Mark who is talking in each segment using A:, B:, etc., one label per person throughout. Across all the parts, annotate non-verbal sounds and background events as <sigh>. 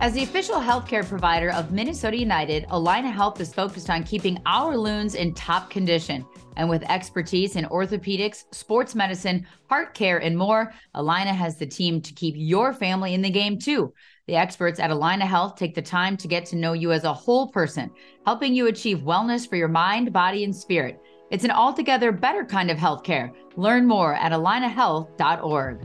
A: As the official healthcare provider of Minnesota United, Allina Health is focused on keeping our loons in top condition. And with expertise in orthopedics, sports medicine, heart care, and more, Allina has the team to keep your family in the game too. The experts at Allina Health take the time to get to know you as a whole person, helping you achieve wellness for your mind, body, and spirit. It's an altogether better kind of healthcare. Learn more at allinahealth.org.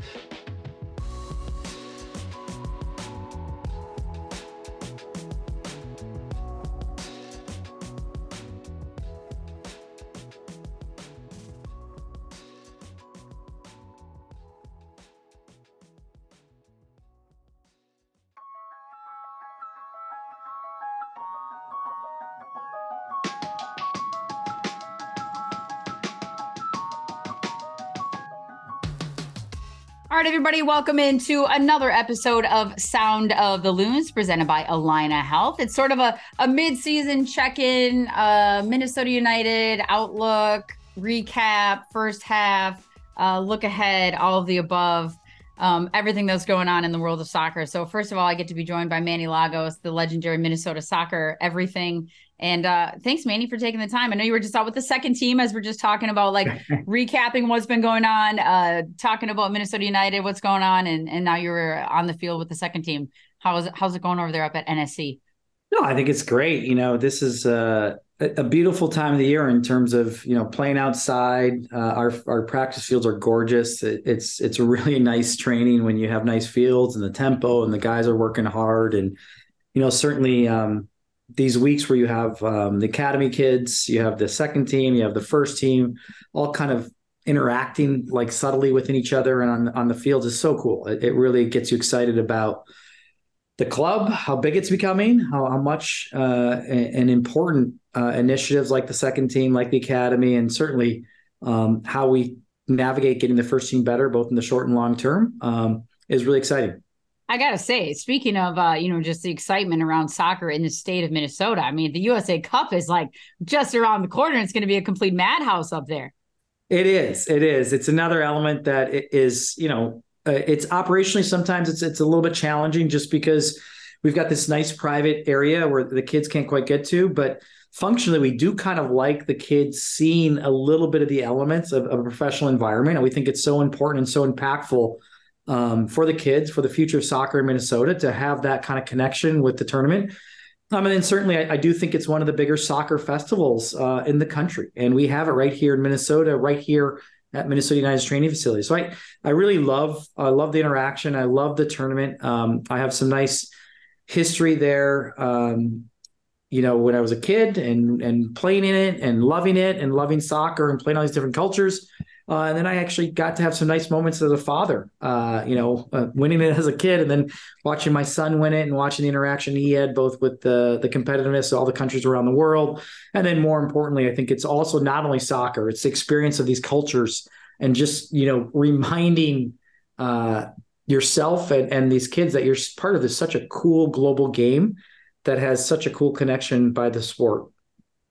A: everybody, welcome into another episode of Sound of the Loons presented by Allina Health. It's sort of a, a mid-season check-in, uh, Minnesota United outlook, recap, first half, uh, look ahead, all of the above, um, everything that's going on in the world of soccer. So first of all, I get to be joined by Manny Lagos, the legendary Minnesota soccer everything and uh, thanks, Manny, for taking the time. I know you were just out with the second team as we're just talking about like <laughs> recapping what's been going on, uh, talking about Minnesota United, what's going on, and and now you're on the field with the second team. How's it, how's it going over there up at NSC?
B: No, I think it's great. You know, this is uh, a, a beautiful time of the year in terms of you know playing outside. Uh, our our practice fields are gorgeous. It, it's it's really nice training when you have nice fields and the tempo and the guys are working hard and you know certainly. Um, these weeks where you have um, the academy kids, you have the second team, you have the first team, all kind of interacting like subtly within each other and on on the fields is so cool. It, it really gets you excited about the club, how big it's becoming, how, how much uh, and important uh, initiatives like the second team, like the academy, and certainly um, how we navigate getting the first team better, both in the short and long term, um, is really exciting.
A: I gotta say, speaking of uh, you know, just the excitement around soccer in the state of Minnesota, I mean, the USA Cup is like just around the corner. It's gonna be a complete madhouse up there.
B: It is. It is. It's another element that is, you know, uh, it's operationally sometimes it's it's a little bit challenging just because we've got this nice private area where the kids can't quite get to, but functionally we do kind of like the kids seeing a little bit of the elements of, of a professional environment and we think it's so important and so impactful um, for the kids, for the future of soccer in Minnesota to have that kind of connection with the tournament. Um, and then certainly, I, I, do think it's one of the bigger soccer festivals uh, in the country, and we have it right here in Minnesota, right here at Minnesota United's training facility. So I, I really love, I love the interaction. I love the tournament. Um, I have some nice history there. Um, you know, when I was a kid and and playing in it and loving it and loving soccer and playing all these different cultures. Uh, and then I actually got to have some nice moments as a father, uh, you know, uh, winning it as a kid and then watching my son win it and watching the interaction he had both with the, the competitiveness of all the countries around the world. And then more importantly, I think it's also not only soccer, it's the experience of these cultures and just, you know, reminding uh, yourself and, and these kids that you're part of this such a cool global game that has such a cool connection by the sport.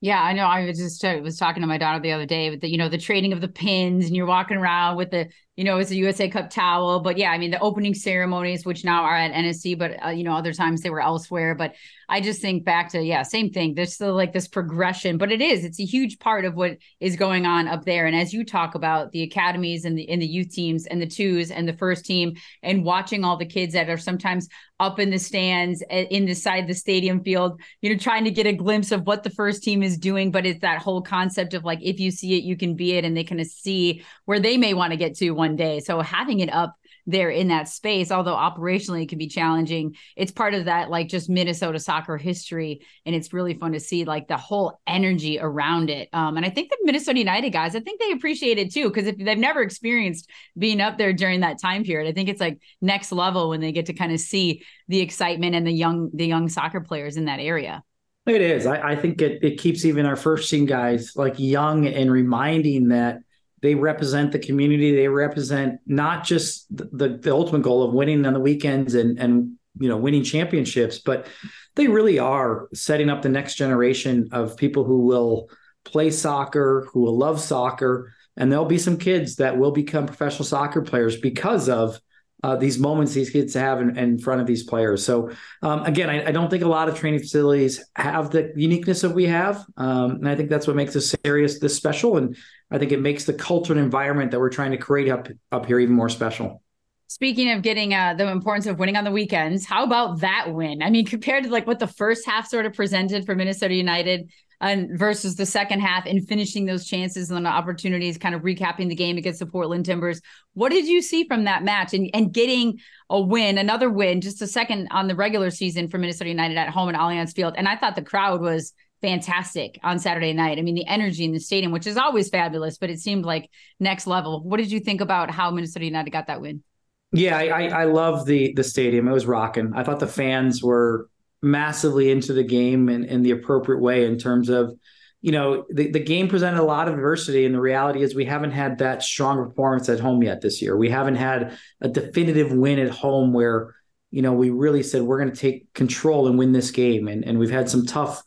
A: Yeah, I know. I was just was talking to my daughter the other day with the, you know, the trading of the pins and you're walking around with the, you know, it's a USA Cup towel. But yeah, I mean, the opening ceremonies, which now are at NSC, but, uh, you know, other times they were elsewhere. But I just think back to, yeah, same thing. There's still like this progression, but it is, it's a huge part of what is going on up there. And as you talk about the academies and the, in the youth teams and the twos and the first team and watching all the kids that are sometimes up in the stands in the side the stadium field, you know, trying to get a glimpse of what the first team is doing. But it's that whole concept of like, if you see it, you can be it. And they kind of see where they may want to get to one day. So having it up there in that space, although operationally it can be challenging. It's part of that, like just Minnesota soccer history. And it's really fun to see like the whole energy around it. Um, and I think the Minnesota United guys, I think they appreciate it too, because if they've never experienced being up there during that time period, I think it's like next level when they get to kind of see the excitement and the young, the young soccer players in that area.
B: It is. I, I think it, it keeps even our first team guys like young and reminding that they represent the community. They represent not just the, the, the ultimate goal of winning on the weekends and and you know winning championships, but they really are setting up the next generation of people who will play soccer, who will love soccer, and there'll be some kids that will become professional soccer players because of uh, these moments these kids have in, in, front of these players. So um, again, I, I, don't think a lot of training facilities have the uniqueness that we have, um, and I think that's what makes this serious this special. And I think it makes the culture and environment that we're trying to create up up here even more special.
A: Speaking of getting uh, the importance of winning on the weekends, how about that win? I mean, compared to like what the first half sort of presented for Minnesota United, and versus the second half and finishing those chances and the opportunities, kind of recapping the game against the Portland Timbers. What did you see from that match and, and getting a win, another win, just a second on the regular season for Minnesota United at home at Allianz Field? And I thought the crowd was fantastic on Saturday night. I mean, the energy in the stadium, which is always fabulous, but it seemed like next level. What did you think about how Minnesota United got that win?
B: Yeah, I, I love the the stadium. It was rocking. I thought the fans were massively into the game in, in the appropriate way in terms of, you know, the, the game presented a lot of adversity. And the reality is we haven't had that strong performance at home yet this year. We haven't had a definitive win at home where, you know, we really said we're going to take control and win this game. And, and we've had some tough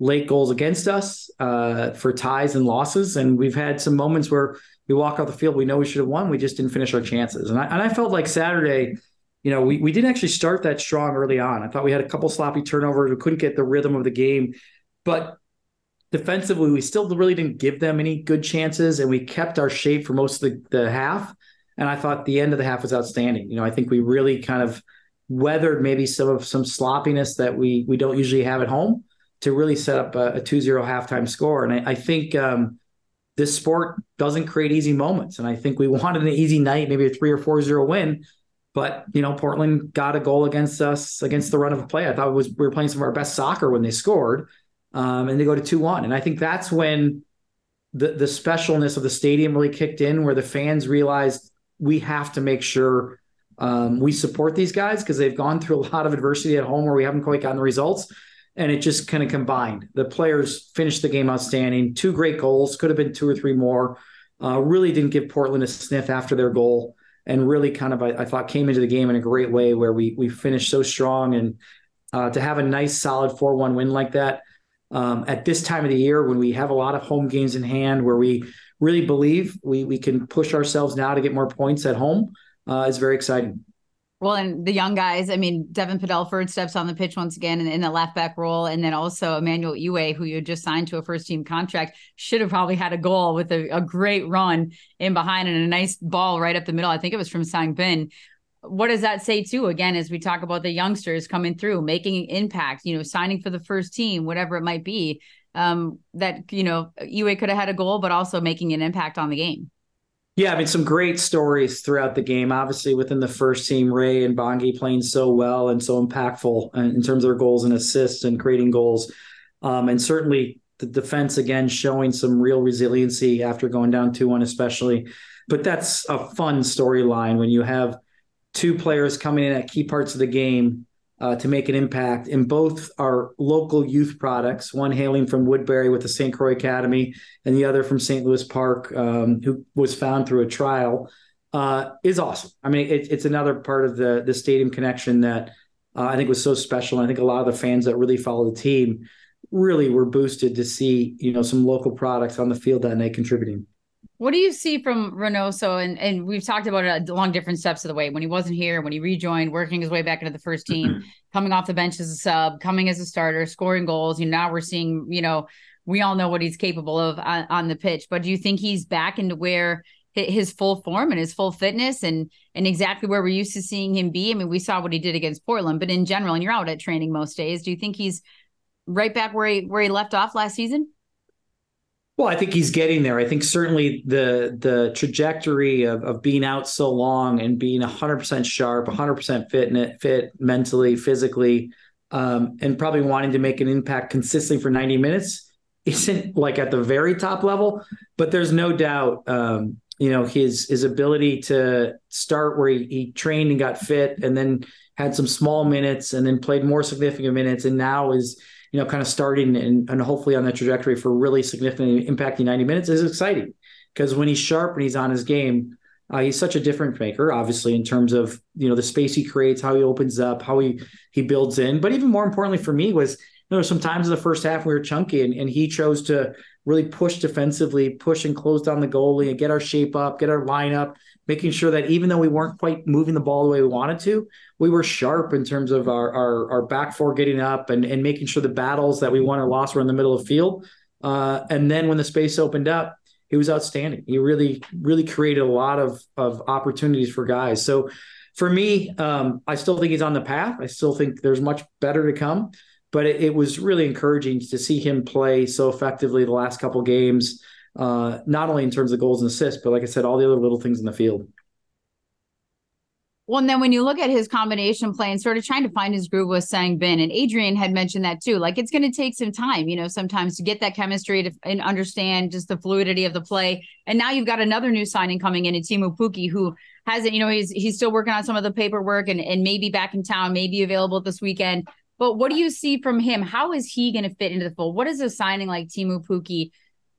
B: late goals against us uh, for ties and losses. And we've had some moments where we walk off the field, we know we should have won, we just didn't finish our chances. And I, and I felt like Saturday – you know, we, we didn't actually start that strong early on. I thought we had a couple sloppy turnovers. We couldn't get the rhythm of the game. But defensively, we still really didn't give them any good chances. And we kept our shape for most of the, the half. And I thought the end of the half was outstanding. You know, I think we really kind of weathered maybe some of some sloppiness that we we don't usually have at home to really set up a, a 2-0 halftime score. And I, I think um, this sport doesn't create easy moments. And I think we <laughs> wanted an easy night, maybe a three or four zero win but you know, Portland got a goal against us against the run of play. I thought it was we were playing some of our best soccer when they scored, um, and they go to two one. And I think that's when the the specialness of the stadium really kicked in, where the fans realized we have to make sure um, we support these guys because they've gone through <laughs> a lot of adversity at home where we haven't quite gotten the results. And it just kind of combined. The players finished the game outstanding. Two great goals, could have been two or three more. Uh, really didn't give Portland a sniff after their goal and really kind of I, I, thought came into the game in a great way where we we finished so strong and uh, to have a nice solid four one win like that um, at this time of the year when we have a lot of home games in hand where we really believe we we can push ourselves now to get more points at home uh, is very exciting.
A: Well, and the young guys, I mean, Devin Padelford steps on the pitch once again in, in the left back role. And then also Emmanuel Iwe, who you just signed to a first team contract, should have probably had a goal with a, a, great run in behind and a nice ball right up the middle. I think it was from Sang Bin. What does that say too? Again, as we talk about the youngsters coming through, making an impact, you know, signing for the first team, whatever it might be, um, that, you know, Iwe could have had a goal, but also making an impact on the game.
B: Yeah, I mean, some great stories throughout the game. Obviously, within the first team, Ray and Bongi playing so well and so impactful in terms of their goals and assists and creating goals. Um, and certainly the defense, again, showing some real resiliency after going down 2 1, especially. But that's a fun storyline when you have two players coming in at key parts of the game uh, to make an impact in both our local youth products, one hailing from Woodbury with the St. Croix Academy and the other from St. Louis Park, um, who was found through a trial, uh, is awesome. I mean, it, it's another part of the, the stadium connection that uh, I think was so special. And I think a lot of the fans that really follow the team really were boosted to see, you know, some local products on the field that night contributing.
A: What do you see from Reynoso? And and we've talked about it along different steps of the way. When he wasn't here, when he rejoined, working his way back into the first team, mm-hmm. coming off the bench as a sub, coming as a starter, scoring goals. You know, now we're seeing, you know, we all know what he's capable of on, on the pitch. But do you think he's back into where his full form and his full fitness and and exactly where we're used to seeing him be? I mean, we saw what he did against Portland, but in general, and you're out at training most days. Do you think he's right back where he where he left off last season?
B: Well, I think he's getting there. I think certainly the the trajectory of, of being out so long and being 100% sharp, 100% fit, fit mentally, physically, um, and probably wanting to make an impact consistently for 90 minutes <laughs> isn't like at the very top level. But there's no doubt, um, you know, his his ability to start where he, he trained and got fit, and then had some small minutes, and then played more significant minutes, and now is you know, kind of starting and, and hopefully on that trajectory for really significantly impacting 90 minutes is exciting because when he's sharp and he's on his game, uh, he's such a difference maker, obviously, in terms of you know the space he creates, how he opens up, how he he builds in. But even more importantly for me was there were some times in the first half we were chunky and, and he chose to really push defensively, push and close down the goalie and get our shape up, get our lineup, making sure that even though we weren't quite moving the ball the way we wanted to, we were sharp in terms of our our, our back four getting up and, and making sure the battles that we won or lost were in the middle of the field. Uh, and then when the space opened up, he was outstanding. He really, really created a lot of of opportunities for guys. So for me, um, I still think he's on the path. I still think there's much better to come but it, it, was really encouraging to see him play so effectively the last couple games, uh, not only in terms of goals and assists, but like I said, all the other little things in the field.
A: Well, and then when you look at his combination play and sort of trying to find his groove with Sangbin, and Adrian had mentioned that too. Like it's going to take some time, you know, sometimes to get that chemistry to and understand just the fluidity of the play. And now you've got another new signing coming in, in Teemu Pukki, who hasn't, you know, he's he's still working on some of the paperwork and and maybe back in town, maybe available this weekend. But what do you see from him? How is he going to fit into the fold? What is a signing like Teemu Pukki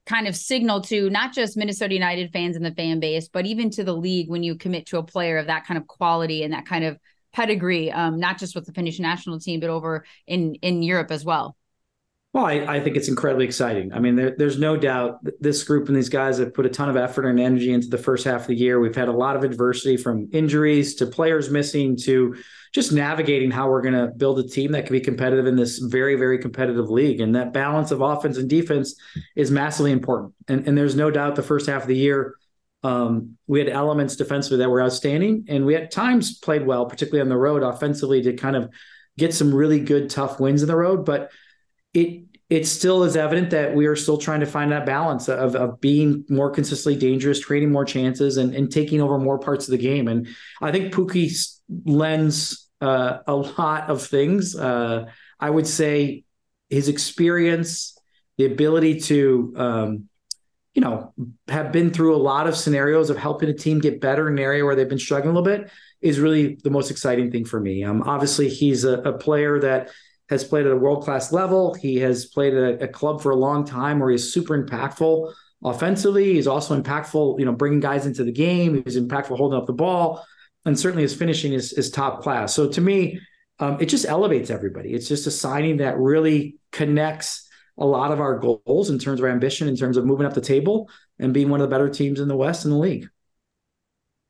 A: kind of signal to not just Minnesota United fans and the fan base, but even to the league when you commit to a player of that kind of quality and that kind of pedigree, um, not just with the Finnish national team, but over in in Europe as well?
B: Well, I, I, think it's incredibly exciting. I mean, there, there's no doubt this group and these guys have put a ton of effort and energy into the first half of the year. We've had a lot of adversity from injuries to players missing to just navigating how we're going to build a team that can be competitive in this very, very competitive league. And that balance of offense and defense is massively important. And, and there's no doubt the first half of the year, um, we had elements defensively that were outstanding, and we at times played well, particularly on the road offensively, to kind of get some really good, tough wins in the road. But it it still is evident that we are still trying to find that balance of, of being more consistently dangerous, creating more chances, and, and taking over more parts of the game. And I think Pukki lends uh, a lot of things. Uh, I would say his experience, the ability to, um, you know, have been through a lot of scenarios of helping a team get better in an area where they've been struggling a little bit is really the most exciting thing for me. Um, obviously, he's a, a player that has played at a world class level. He has played at a, a, club for a long time where he's super impactful offensively. He's also impactful, you know, bringing guys into the game. He's impactful holding up the ball, and certainly his finishing is, is top class. So to me, um, it just elevates everybody. It's just a signing that really connects a lot of our goals in terms of our ambition, in terms of moving up the table and being one of the better teams in the West in the league.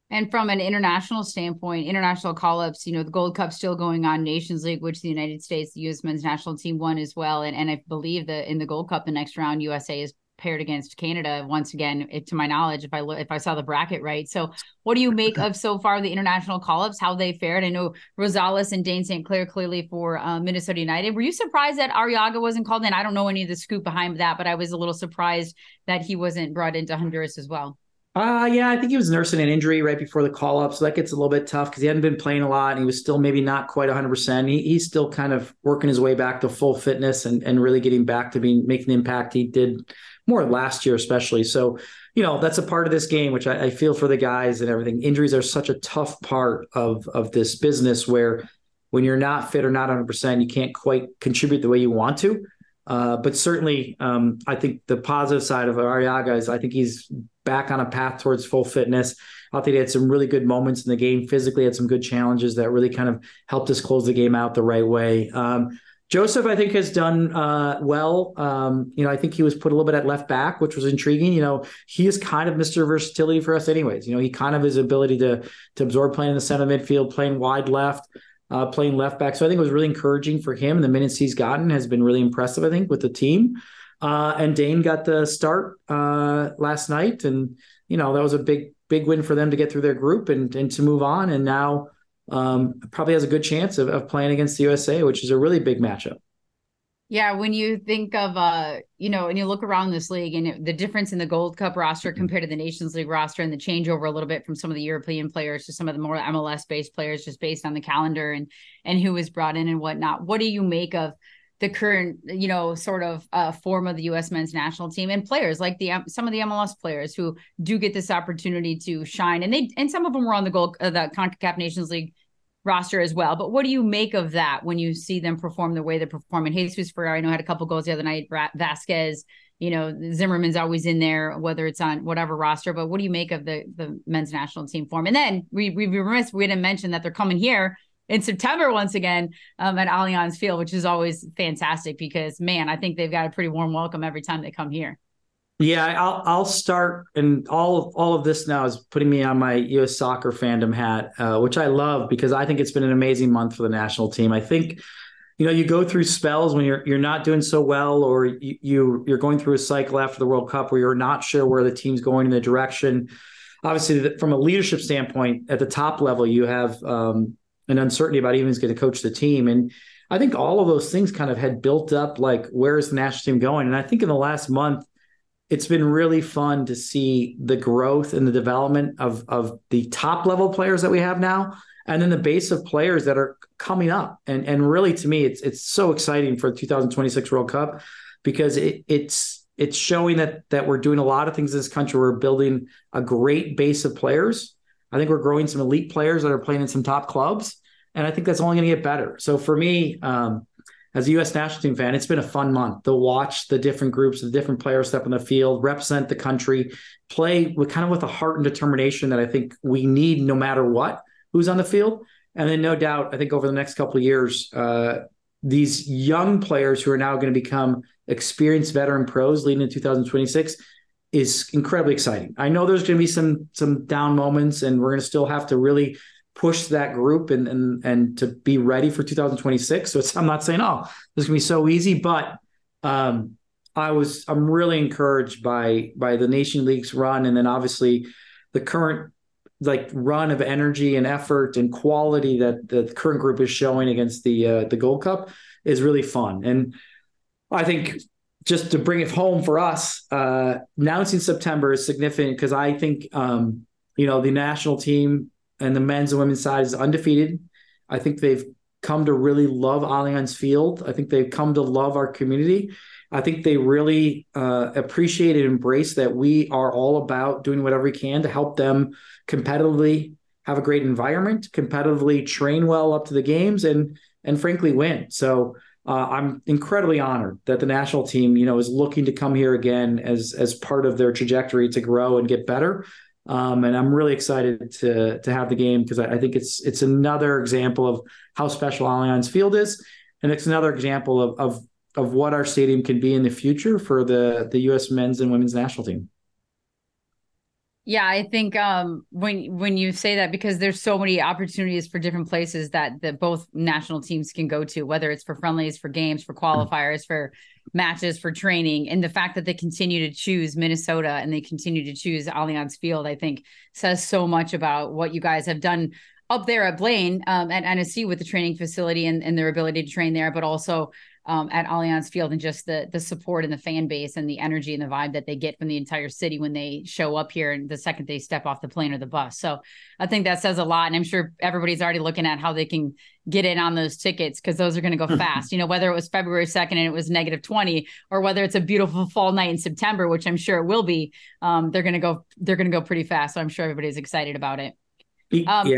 A: And from an international standpoint, international call ups, you know, the Gold Cup still going on, Nations League, which the United States, the U.S. men's national team won as well. And, and I believe that in the Gold Cup, the next round, USA is paired against Canada once again, it, to my knowledge, if I look, if I saw the bracket right. So, what do you make of so far the international call ups? How they fared? I know Rosales and Dayne St. Clair clearly for uh, Minnesota United. Were you surprised that Arriaga wasn't called in? I don't know any of the scoop behind that, but I was a little surprised that he wasn't brought into Honduras as well.
B: Uh, yeah, I think he was nursing an injury right before the call up. So that gets a little bit tough because he hadn't been playing a lot and he was still maybe not quite 100%. He, he's still kind of working his way back to full fitness and, and really getting back to being making the impact he did more last year, especially. So, you know, that's a part of this game, which I, I feel for the guys and everything. Injuries are such a tough part of, of this business where when you're not fit or not 100%, you can't quite contribute the way you want to. Uh, but certainly, um, I think the positive side of Arriaga is I think he's back on a path towards full fitness. I think he had some really good moments in the game. Physically, had some good challenges that really kind of helped us close the game out the right way. Um, Joseph, I think, has done uh, well. Um, you know, I think he was put a little bit at left back, which was intriguing. You know, he is kind of Mr. Versatility for us, anyways. You know, he kind of his ability to to absorb playing in the center midfield, playing wide left uh, playing left back. So I think it was really encouraging for him. The minutes he's gotten has been really impressive, I think, with the team. Uh, and Dayne got the start uh, last night, and you know that was a big, big win for them to get through their group and and to move on. And now um, probably has a good chance of, of playing against the USA, which is a really big matchup.
A: Yeah, when you think of uh, you know, and you look around this league and the difference in the Gold Cup roster mm-hmm. compared to the Nations League roster and the changeover a little bit from some of the European players to some of the more MLS based players just based on the calendar and and who was brought in and whatnot. What do you make of the current, you know, sort of uh, form of the U.S. men's national team and players like the some of the MLS players who do get this opportunity to shine, and they and some of them were on the gold uh, the Concacaf Nations League roster as well. But what do you make of that when you see them perform the way they're performing? Jesus Ferreira, I know had a couple goals the other night. Vazquez, you know, Zimmerman's always in there, whether it's on whatever roster. But what do you make of the the men's national team form? And then we we remiss we didn't mention that they're coming here in September once again um, at Allianz Field, which is always fantastic because man, I think they've got a pretty warm welcome every time they come here.
B: Yeah, I'll I'll start, and all all of this now is putting me on my U.S. soccer fandom hat, uh, which I love because I think it's been an amazing month for the national team. I think, you know, you go through spells when you're you're not doing so well, or you, you you're going through a cycle after the World Cup where you're not sure where the team's going in the direction. Obviously, from a leadership standpoint, at the top level, you have um, an uncertainty about even who's going to coach the team, and I think all of those things kind of had built up like where is the national team going, and I think in the last month it's been really fun to see the growth and the development of of the top level players that we have now and then the base of players that are coming up. And and really to me it's it's so exciting for the 2026 World Cup because it, it's it's showing that that we're doing a lot of things in this country. We're building a great base of players I think we're growing some elite players that are playing in some top clubs and I think that's only going to get better so for me um, as a U.S. national team fan, it's been a fun month to watch the different groups, the different players step on the field, represent the country, play with kind of with a heart and determination that I think we need no matter what who's on the field. And then, no doubt, I think over the next couple of years, uh, these young players who are now going to become experienced veteran pros leading in 2026 is incredibly exciting. I know there's going to be some some down moments, and we're going to still have to really push that group and and and to be ready for 2026. So I'm not saying oh this is gonna be so easy, but um, I was I'm really encouraged by by the Nation League's run, and then obviously the current like run of energy and effort and quality that the current group is showing against the uh, the Gold Cup is really fun. And I think just to bring it home for us, uh, announcing September is significant because I think um, you know the national team and the men's and women's side is undefeated. I think they've come to really love Allianz Field. I think they've come to love our community. I think they really uh, appreciate and embrace that we are all about doing whatever we can to help them competitively have a great environment, competitively train well up to the games, and and frankly win. So uh, I'm incredibly honored that the national team, you know, is looking to come here again as as part of their trajectory to grow and get better. Um, and I'm really excited to to have the game because I, I, think it's it's another example of how special Allianz Field is, and it's another example of of of what our stadium can be in the future for the the U.S. men's and women's national team.
A: Yeah, I think um, when when you say that because there's so many opportunities for different places that that both national teams can go to, whether it's for friendlies, for games, for qualifiers, for matches, for training, and the fact that they continue to choose Minnesota and they continue to choose Allianz Field, I think says so much about what you guys have done up there at Blaine um, at NSC with the training facility and, and their ability to train there, but also um, at Allianz Field and just the the support and the fan base and the energy and the vibe that they get from the entire city when they show up here and the second they step off the plane or the bus. So I think that says a lot, and I'm sure everybody's already looking at how they can get in on those tickets because those are going to go <laughs> fast. you know, whether it was February 2nd and it was negative 20, or whether it's a beautiful fall night in September, which I'm sure it will be, um, they're going to go they're going to go pretty fast. So I'm sure everybody's excited about it.
B: Um, yeah.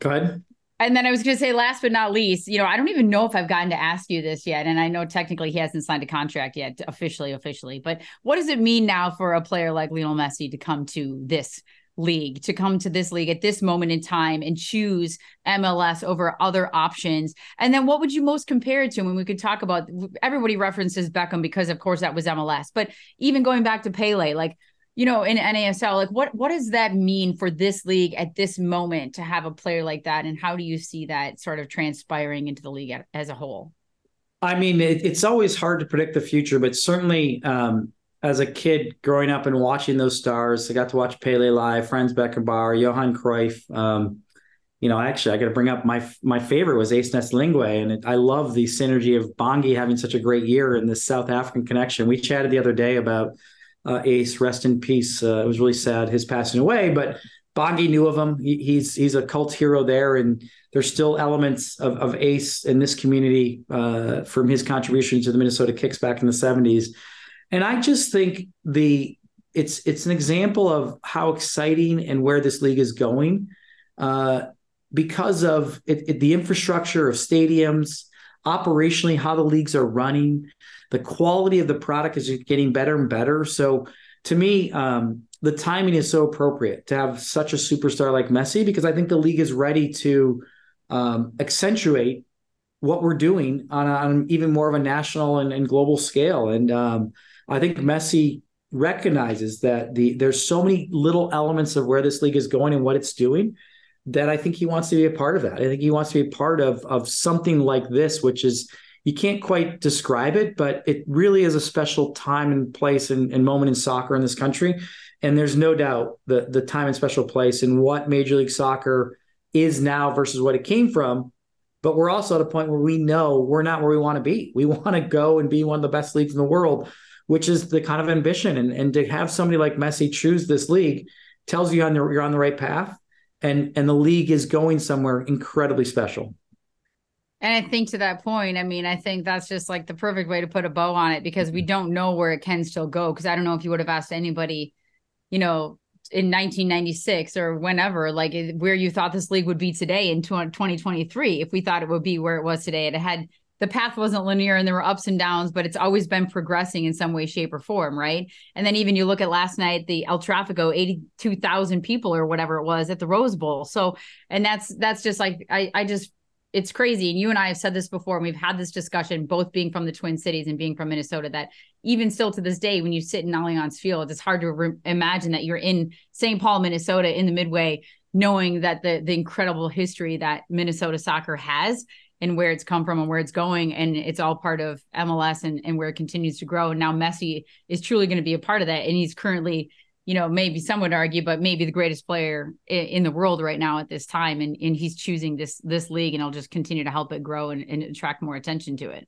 B: Go ahead.
A: And then I was going to say, last but not least, you know, I don't even know if I've gotten to ask you this yet. And I know technically he hasn't signed a contract yet, officially, officially. But what does it mean now for a player like Lionel Messi to come to this league, to come to this league at this moment in time and choose MLS over other options? And then what would you most compare it to? When we could talk about everybody references Beckham because, of course, that was MLS. But even going back to Pele, like, you know, in NASL, like what what does that mean for this league at this moment to have a player like that, and how do you see that sort of transpiring into the league as a whole?
B: I mean, it, it's always hard to predict the future, but certainly um, as a kid growing up and watching those stars, I got to watch Pele live, Franz Beckenbauer, Johan Cruyff. Um, you know, actually, I got to bring up my my favorite was Ace Ntsoelengoe, and it, I love the synergy of Bongi having such a great year in this South African connection. We chatted the other day about uh, Ace, rest in peace. Uh, it was really sad his passing away, but Bongi knew of him. He, he's he's a cult hero there, and there's still elements of, of Ace in this community uh, from his contribution to the Minnesota Kicks back in the '70s. And I just think the it's it's an example of how exciting and where this league is going uh, because of it, it, the infrastructure of stadiums, operationally how the leagues are running the quality of the product is getting better and better. So to me, um, the timing is so appropriate to have such a superstar like Messi because I think the league is ready to um, accentuate what we're doing on, on, even more of a national and, and global scale. And um, I think Messi recognizes that the there's so many little elements of where this league is going and what it's doing that I think he wants to be a part of that. I think he wants to be a part of of something like this, which is you can't quite describe it, but it really is a special time and place and, and moment in soccer in this country. And there's no doubt the the time and special place and what Major League Soccer is now versus what it came from. But we're also at a point where we know we're not where we want to be. We want to go and be one of the best leagues in the world, which is the kind of ambition. And, and to have somebody like Messi choose this league tells you on the, you're on the right path. And and the league is going somewhere incredibly special.
A: And I think to that point, I mean, I think that's just like the perfect way to put a bow on it because we don't know where it can still go. Because I don't know if you would have asked anybody, you know, in 1996 or whenever, like where you thought this league would be today in 2023, if we thought it would be where it was today. It had the path wasn't linear and there were ups and downs, but it's always been progressing in some way, shape, or form, right? And then even you look at last night, the El Trafico, 82,000 people or whatever it was at the Rose Bowl. So, and that's that's just like I I just it's crazy. And you and I have said this before, and we've had this discussion, both being from the Twin Cities and being from Minnesota, that even still to this day, when you sit in Allianz Field, it's hard to re- imagine that you're in St. Paul, Minnesota, in the Midway, knowing that the the incredible history that Minnesota soccer has and where it's come from and where it's going. And it's all part of MLS and, and where it continues to grow. And now Messi is truly going to be a part of that. And he's currently you know, maybe some would argue, but maybe the greatest player in, in, the world right now at this time. And, and he's choosing this this league and it'll just continue to help it grow and, and attract more attention to it.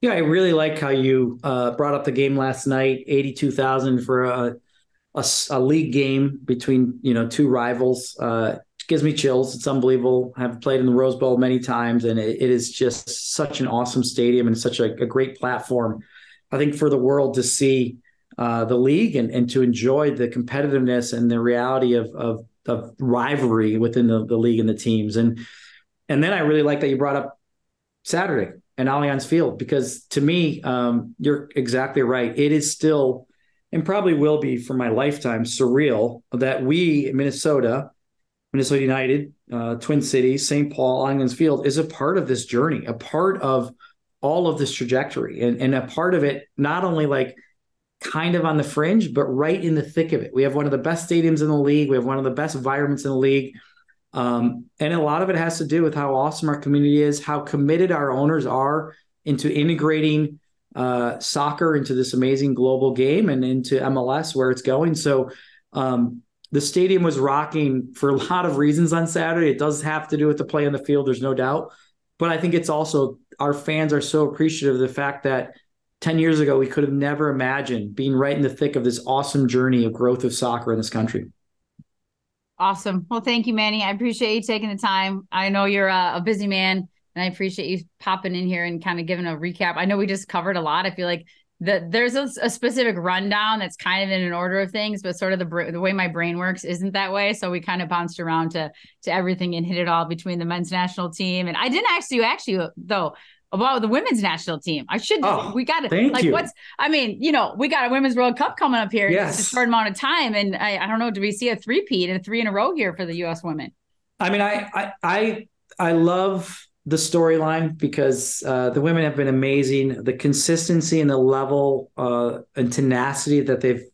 B: Yeah, I really like how you uh, brought up the game last night, 82,000 for a, a, a, league game between, you know, two rivals. Uh, gives me chills. It's unbelievable. I've played in the Rose Bowl many times, and it, it is just such an awesome stadium and such a, a great platform. I think for the world to see – uh, the league and, and to enjoy the competitiveness and the reality of, of, of rivalry within the, the league and the teams. And and then I really like that you brought up Saturday and Allianz Field because to me, um, you're exactly right. It is still and probably will be for my lifetime surreal that we Minnesota, Minnesota United, uh, Twin Cities, St. Paul, Allianz Field is a part of this journey, a part of all of this trajectory, and and a part of it not only like kind of on the fringe, but right in the thick of it. We have one of the best stadiums in the league. We have one of the best environments in the league. Um, and a lot of it has to do with how awesome our community is, how committed our owners are into integrating uh, soccer into this amazing global game and into MLS where it's going. So um, the stadium was rocking for a lot of reasons on Saturday. It does have to do with the play on the field, there's no doubt. But I think it's also our fans are so appreciative of the fact that 10 years ago, we could have never imagined being right in the thick of this awesome journey of growth of soccer in this country.
A: Awesome. Well, thank you, Manny. I appreciate you taking the time. I know you're a, a busy man, and I appreciate you popping in here and kind of giving a recap. I know we just covered a lot. I feel like the, there's a, a, specific rundown that's kind of in an order of things, but sort of the the way my brain works isn't that way. So we kind of bounced around to to everything and hit it all between the men's national team. And I didn't actually actually though about the women's national team. I should. Oh, we got it. Like, you. what's? I mean, you know, we got a women's World Cup coming up here. Yes. It's a short amount of time, and I, I don't know. Do we see a three-peat and a three in a row here for the U.S. women?
B: I mean, I I I, I love the storyline because uh, the women have been amazing. The consistency and the level uh, and tenacity that they've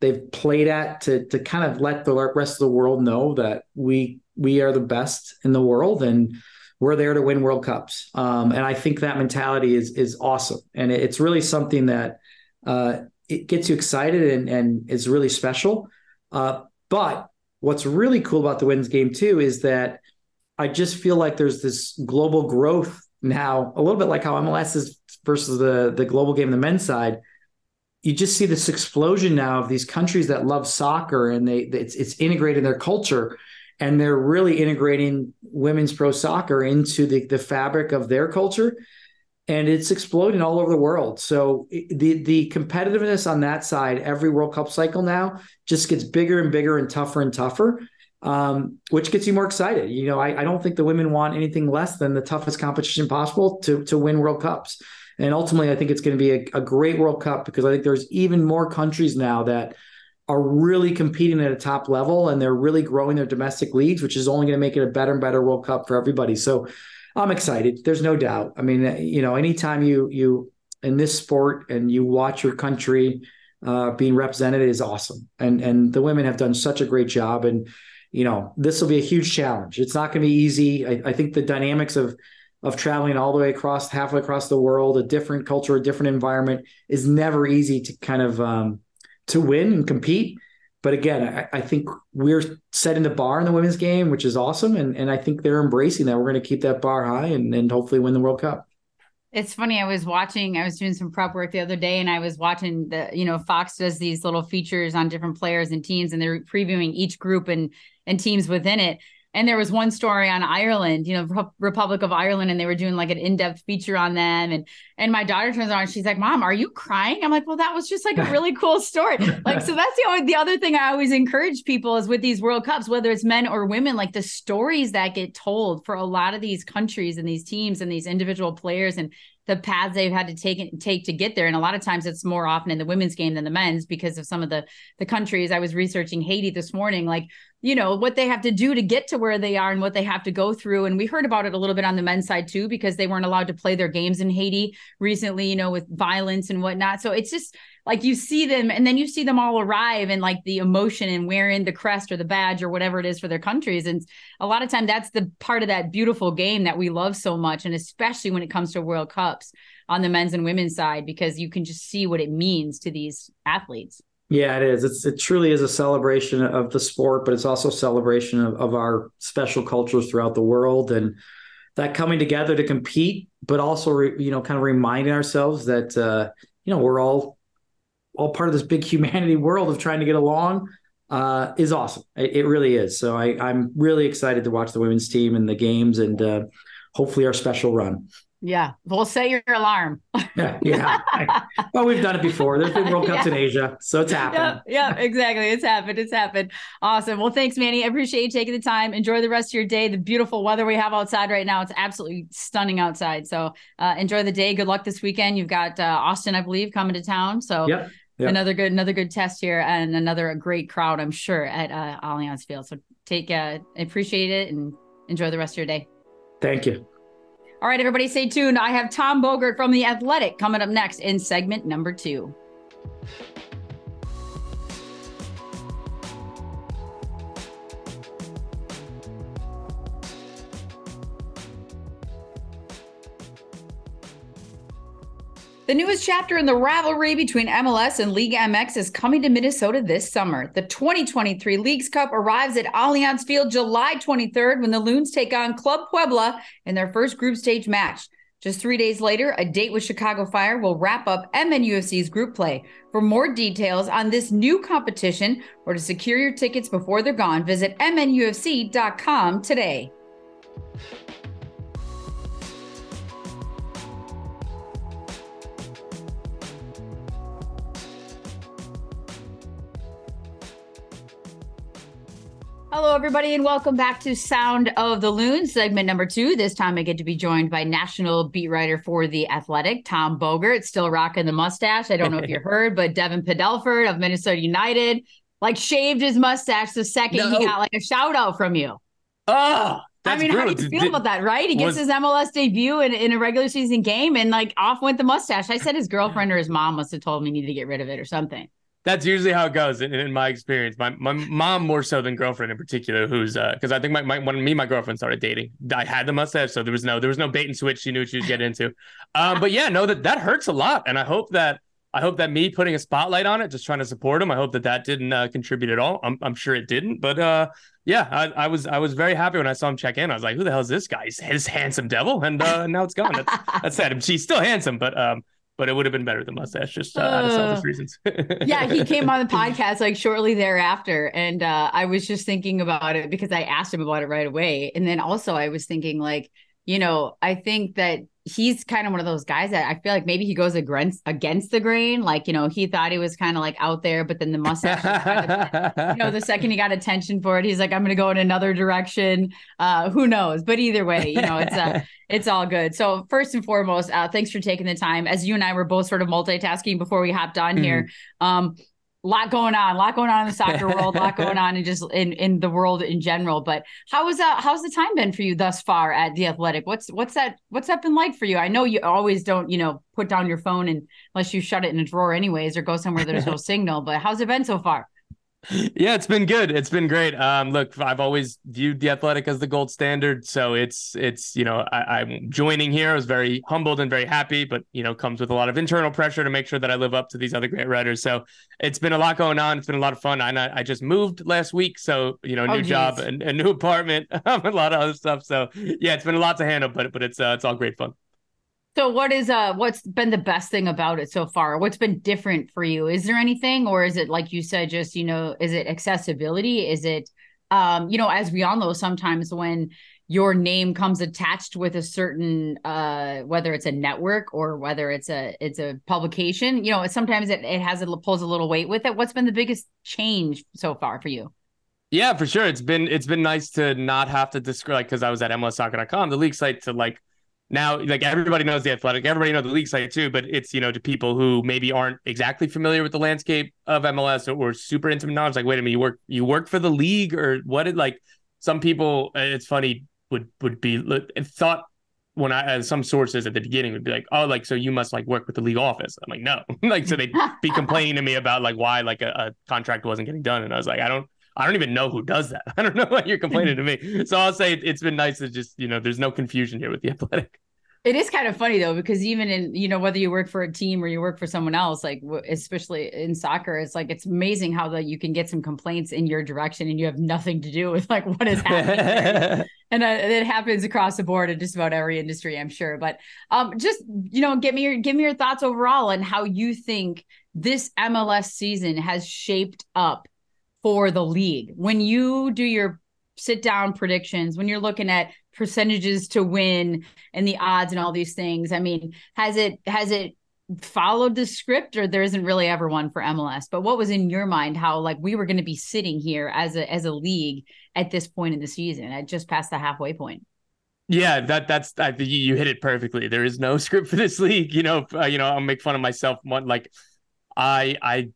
B: they've played at to to kind of let the rest of the world know that we we are the best in the world and we're there to win World Cups. Um, and I think that mentality is is awesome, and it's really something that uh, it gets you excited and and is really special. Uh, but what's really cool about the women's game too is that I just feel like there's this global growth now, a little bit like how MLS is versus the the global game, the men's side. You just see this explosion now of these countries that love soccer and they it's it's integrated in their culture and they're really integrating women's pro soccer into the, the fabric of their culture. And it's exploding all over the world. So the the competitiveness on that side every world cup cycle now just gets bigger and bigger and tougher and tougher um, which gets you more excited you know I, I, don't think the women want anything less than the toughest competition possible to to win world cups and ultimately i think it's going to be a, a great world cup because i think there's even more countries now that are really competing at a top level and they're really growing their domestic leagues, which is only going to make it a better and better World Cup for everybody. So I'm excited. There's no doubt. I mean, you know, anytime you you in this sport and you watch your country uh, being represented is awesome. And and the women have done such a great job. And you know, this will be a huge challenge. It's not going to be easy. I, I, think the dynamics of of traveling all the way across halfway across the world, a different culture, a different environment, is never easy to kind of um, to win and compete. But again, I, I, think we're setting the bar in the women's game, which is awesome, and and I think they're embracing that. We're going to keep that bar high and and hopefully win the World Cup.
A: It's funny. I was watching, I was doing some prep work the other day and I was watching the, you know, Fox does these little features on different players and teams and they're previewing each group and and teams within it. And there was one story on Ireland, you know, Republic of Ireland, and they were doing like an in-depth feature on them. And and my daughter turns on, she's like, "Mom, are you crying?" I'm like, "Well, that was just like a really cool story." <laughs> Like, so that's the the other thing I always encourage people is with these World Cups, whether it's men or women, like the stories that get told for a lot of these countries and these teams and these individual players and the paths they've had to take take to get there and a lot of times it's more often in the women's game than the men's because of some of the the countries i was researching haiti this morning like you know what they have to do to get to where they are and what they have to go through. And we heard about it a little bit on the men's side too because they weren't allowed to play their games in haiti recently you know with violence and whatnot. So it's just like you see them and then you see them all arrive and like the emotion and wearing the crest or the badge or whatever it is for their countries. And a lot of time that's the part of that beautiful game that we love so much and especially when it comes to world cups on the men's and women's side because you can just see what it means to these athletes
B: yeah it is it's, it truly is a celebration of the sport but it's also a celebration of, of our special cultures throughout the world and that coming together to compete but also re, you know kind of reminding ourselves that uh, you know we're all all part of this big <laughs> humanity world of trying to get along uh, is awesome. It, it, really is. So I, am really excited to watch the women's team and the games and uh, hopefully our special run.
A: Yeah, we'll set your alarm.
B: yeah, yeah. <laughs> well, we've done it before. There's been World Cups yeah. in Asia, so it's happened.
A: Yeah, yeah, exactly. It's happened. It's happened. Awesome. Well, thanks, Manny. I appreciate you taking the time. Enjoy the rest of your day. The beautiful weather we have outside right now. It's absolutely stunning outside. So uh, enjoy the day. Good luck this weekend. You've got uh, Austin, I believe, coming to town. So
B: yep. Yep.
A: Another good, another good test here, and another great crowd, I'm sure, at uh, Allianz Field. So take, uh, appreciate it, and enjoy the rest of your day.
B: Thank you.
A: All right, everybody, stay tuned. I have Tom Bogert from the Athletic coming up next in segment number two. The newest chapter in the rivalry between MLS and Liga MX is coming to Minnesota this summer. The 2023 Leagues Cup arrives at Allianz Field July 23rd when the Loons take on Club Puebla in their first group stage match. Just three days later, a date with Chicago Fire will wrap up MNUFC's group play. For more details on this new competition or to secure your tickets before they're gone, visit MNUFC.com today. Hello, everybody, and welcome back to Sound of the Loon, segment number two. This time I get to be joined by national beat writer for The Athletic, Tom Bogert, still rocking the mustache. I don't know if you <laughs> heard, but Devin Padelford of Minnesota United, like shaved his mustache the second no. he got like a shout out from you.
C: Oh,
A: I mean, brutal. how do you feel Did, about that, right? He gets was, his MLS debut in, in a regular season game and like off went the mustache. I said his girlfriend or his mom must have told me he needed to get rid of it or something
C: that's usually how it goes in, in, my experience. My my mom more so than girlfriend in particular, who's uh because I think my, my when me and my girlfriend started dating, I had the mustache, so there was no there was no bait and switch. She knew what she was getting into. <laughs> Um, but yeah, no, that that hurts a lot, and I hope that I hope that me putting a spotlight on it, just trying to support him, I hope that that didn't uh, contribute at all. I'm I'm sure it didn't, but uh yeah, I, I was I was very happy when I saw him check in. I was like, who the hell is this guy? He's his handsome devil, and uh, now it's gone. That's, that's sad. She's still handsome, but um but it would have been better than mustache just uh, uh, out of selfish reasons. <laughs>
A: yeah, he came on the <laughs> podcast like shortly thereafter, and uh, I was just thinking about it because I asked him about it right away, and then also I was thinking like, you know, I think that he's kind of one of those guys that I feel like maybe he goes against against the grain. Like, you know, he thought he was kind of like out there, but then the <laughs> mustache, kind of, you know, the second he got attention for it, he's like, I'm gonna go in another direction. Uh, who knows? But either way, you know, it's uh <laughs> it's all good. So first and foremost, uh, thanks for taking the time. As you and I were both sort of multitasking before we hopped on mm-hmm. here. Um, a lot going on, a lot going on in the soccer world, a lot going <laughs> on in just in in the world in general. But how is that? Uh, how's the time been for you thus far at the Athletic? What's what's that? What's that been like for you? I know you always don't, you know, put down your phone and unless you shut it in a drawer anyways, or go somewhere there's no <laughs> signal. But how's it been so far?
C: Yeah, it's been good. It's been great. Um, look, I've always viewed the athletic as the gold standard. So it's it's you know I, am joining here. I was very humbled and very happy, but you know comes with a lot of internal pressure to make sure that I live up to these other great writers. So it's been a lot going on. It's been a lot of fun. I I just moved last week, so you know new oh, job and a new apartment, <laughs> a lot of other stuff. So yeah, it's been a lot to handle, but but it's uh, it's all great fun.
A: So what is uh what's been the best thing about it so far? What's been different for you? Is there anything or is it like you said just, you know, is it accessibility? Is it um, you know, as we all know sometimes when your name comes attached with a certain uh whether it's a network or whether it's a it's a publication, you know, sometimes it, it has it pulls a little weight with it. What's been the biggest change so far for you?
C: Yeah, for sure. It's been it's been nice to not have to describe like because I was at MLSsoccer.com, the league site to like now like everybody knows the athletic everybody knows the league site too but it's you know to people who maybe aren't exactly familiar with the landscape of mls or, or super intimate knowledge like wait a minute you work you work for the league or what did like some people uh, it's funny would would be thought when I uh, some sources at the beginning would be like, oh, like so you must like work with the league office. I'm like, no, <laughs> like so they'd be <laughs> complaining to me about like why like a, a, contract wasn't getting done, and I was like, I don't, I don't even know who does that. <laughs> I don't know why you're complaining to me. So I'll say it's been nice to just you know, there's no confusion here with the athletic.
A: It is kind of funny though, because even in, you know, whether you work for a team or you work for someone else, like especially in soccer, it's like, it's amazing how that you can get some complaints in your direction and you have nothing to do with like what is happening. <laughs> and uh, it happens across the board in just about every industry, I'm sure. But um, just, you know, give me your, give me your thoughts overall and how you think this MLS season has shaped up for the league. When you do your sit down predictions, when you're looking at percentages to win and the odds and all these things. I mean, has it has it followed the script or there isn't really ever one for MLS? But what was in your mind how like we were going to be sitting here as a as a league at this point in the season, at just past the halfway point?
C: Yeah, that that's I think you hit it perfectly. There is no <laughs> script for this league. You know, uh, you know, I'll make fun of myself. Like I I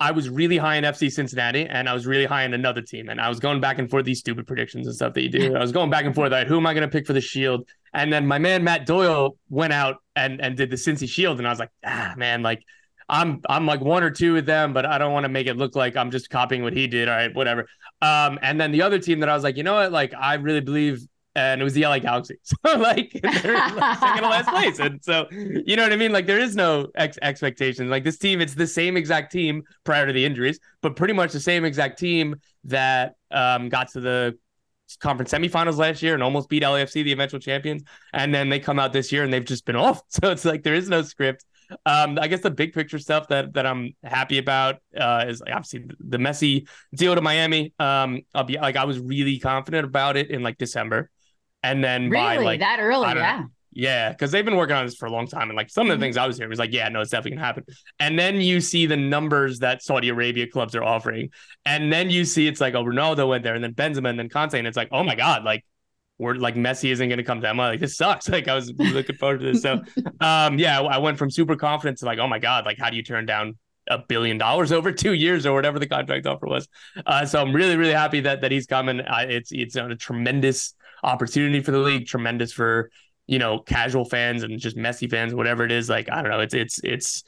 C: I was really high in FC Cincinnati and I was really high in another team. And I was going back and forth these stupid predictions and stuff that you do. I was going back and forth. Like, who am I going to pick for the Shield? And then my man Matt Doyle went out and and did the Cincy Shield, and I was like, ah, man, like I'm I'm like one or two with them, but I don't want to make it look like I'm just copying what he did. All right, whatever. Um, and then the other team that I was like, you know what, like I really believe and it was the LA Galaxy. <laughs> So like they're second to last place, and so you know what I mean. Like there is no ex- expectations. Like this team, it's the same exact team prior to the injuries, but pretty much the same exact team that um, got to the conference semifinals last year and almost beat LAFC, the eventual champions. And then they come out this year and they've just been <laughs> off. So it's like there is no script. Um, I guess the big picture stuff that that I'm happy about uh, is obviously the Messi deal to Miami. Um, I'll be like I was really confident about it in like December. And then
A: really?
C: by like
A: that early, yeah.
C: Know, yeah, because they've been working on this for a long time. And like some of the mm-hmm. things I was hearing was like, yeah, no, it's definitely gonna happen. And then you see the numbers that Saudi Arabia clubs are offering. And then you see it's like, oh, Ronaldo went there, and then Benzema, and then Kanté. And it's like, oh my God, like we're like Messi isn't gonna come to MLS. Like this sucks. <laughs> Like I was looking forward to this. So um yeah, I went from super confident to like, oh my God, like how do you turn down a billion dollars over two years or whatever the contract offer was? Uh, so I'm really, really happy that that he's coming. Uh, it's it's a tremendous opportunity for the league, tremendous for you know casual fans and just Messi fans, whatever it is. Like I don't know, it's it's it's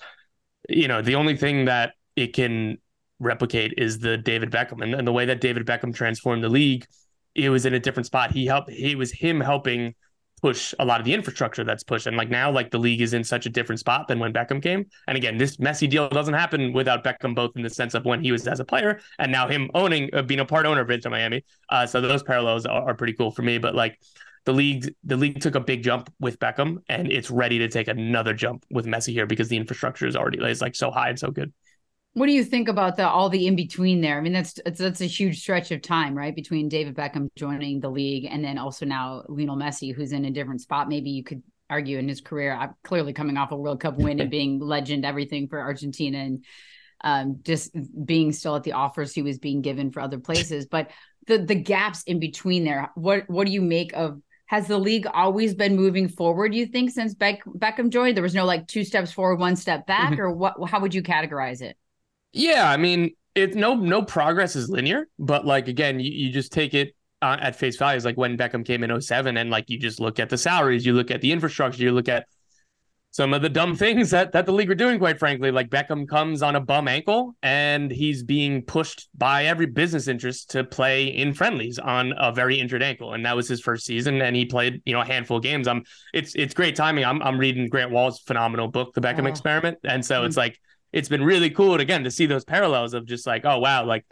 C: you know the only thing that it can replicate is the David Beckham and, and the way that David Beckham transformed the league. It was in a different spot. He helped. He was him helping push a lot of the infrastructure that's pushed. And like now, like the league is in such a different spot than when Beckham came. And again, this Messi deal doesn't happen without Beckham, both in the sense of when he was as a player and now him owning, uh, being a part owner of Inter Miami. Uh, so those parallels are, are pretty cool for me. But like the league, the league took a big jump with Beckham, and it's ready to take another jump with Messi here because the infrastructure is already is like so high and so good.
A: What do you think about the all the in between there? I mean, that's that's a huge stretch of time, right? Between David Beckham joining the league and then also now Lionel Messi, who's in a different spot. Maybe you could argue in his career, uh, clearly coming off a World Cup win and <laughs> being legend, everything for Argentina, and um, just being still at the offers he was being given for other places. <laughs> But the the gaps in between there, what what do you make of? Has the league always been moving forward? You think since Beck, Beckham joined, there was no like two steps forward, one step back, mm-hmm. or what? How would you categorize it?
C: Yeah, I mean, it's no no progress is linear, but like again, you, you just take it uh, at face value. It's like when Beckham came in 07 and like you just look at the salaries, you look at the infrastructure, you look at some of the dumb <laughs> things that that the league are doing, quite frankly. Like Beckham comes on a bum ankle and he's being pushed by every business interest to play in friendlies on a very injured ankle. And that was his first season. And he played, you know, a handful of games. I'm it's it's great timing. I'm I'm reading Grant Wahl's phenomenal book, The Beckham oh. Experiment. And so mm-hmm. it's like it's been really cool again to see those parallels of just like, oh wow, like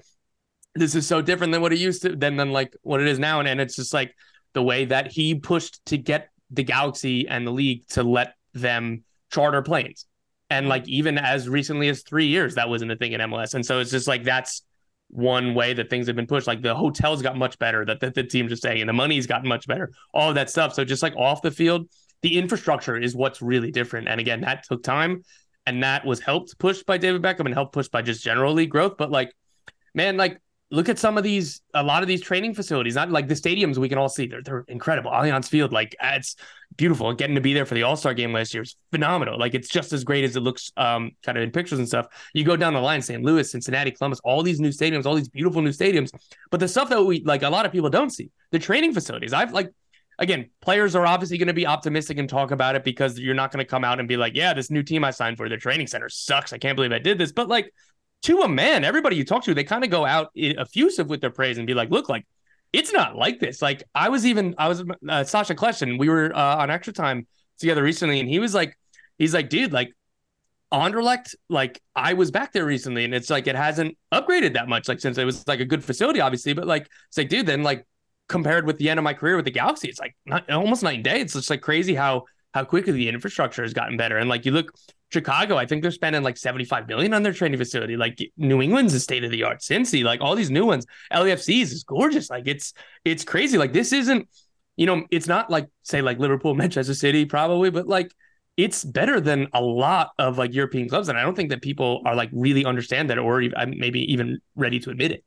C: this is so different than what it used to than than like what it is now. And, and it's just like the way that he pushed to get the Galaxy and the league to let them charter planes. And like even as recently as three years, that wasn't a thing in MLS. And so it's just like that's one way that things have been pushed. Like the hotels got much better, that, the team's just saying, and the money's gotten much better, all of that stuff. So just like off the field, the infrastructure is what's really different. And again, that took time and that was helped pushed by David Beckham and helped pushed by just general league growth. But like, man, like look at some of these, a lot of these training facilities, not like the stadiums we can all see. They're, they're incredible. Allianz Field, like it's beautiful. Getting to be there for the All Star game last year is phenomenal. Like it's just as great as it looks um, kind of in pictures and stuff. You go down the line, St. Louis, Cincinnati, Columbus, all these new stadiums, all these beautiful new stadiums. But the stuff that we like, a lot of people don't see the training facilities. I've like, again, players are obviously going to be optimistic and talk about it because you're not going to come out and be like, yeah, this new team I signed for, their training center sucks. I can't believe I did this. But like, to a man, everybody you talk to, they kind of go out effusive with their praise and be like, look, like it's not like this. Like I was even, I was uh, Sacha Kljestan. We were uh, on extra time together recently, and he was like, he's like, dude, like Anderlecht, like I was back there recently, and it's like it hasn't upgraded that much, like since it was like a good facility, obviously, but like it's like, dude, then like compared with the end of my career with the Galaxy, it's like not, almost night and day. It's just like crazy how how quickly the infrastructure has gotten better. And like you look Chicago, I think they're spending like 75 million on their training facility. Like New England's a state of the art. Cincy, like all these new ones. LAFC's is gorgeous. Like it's it's crazy. Like this isn't, you know, it's not like say like Liverpool, <laughs> Manchester City, probably, but like it's better than a lot of like European clubs. And I don't think that people are like really understand that or maybe even ready to admit it.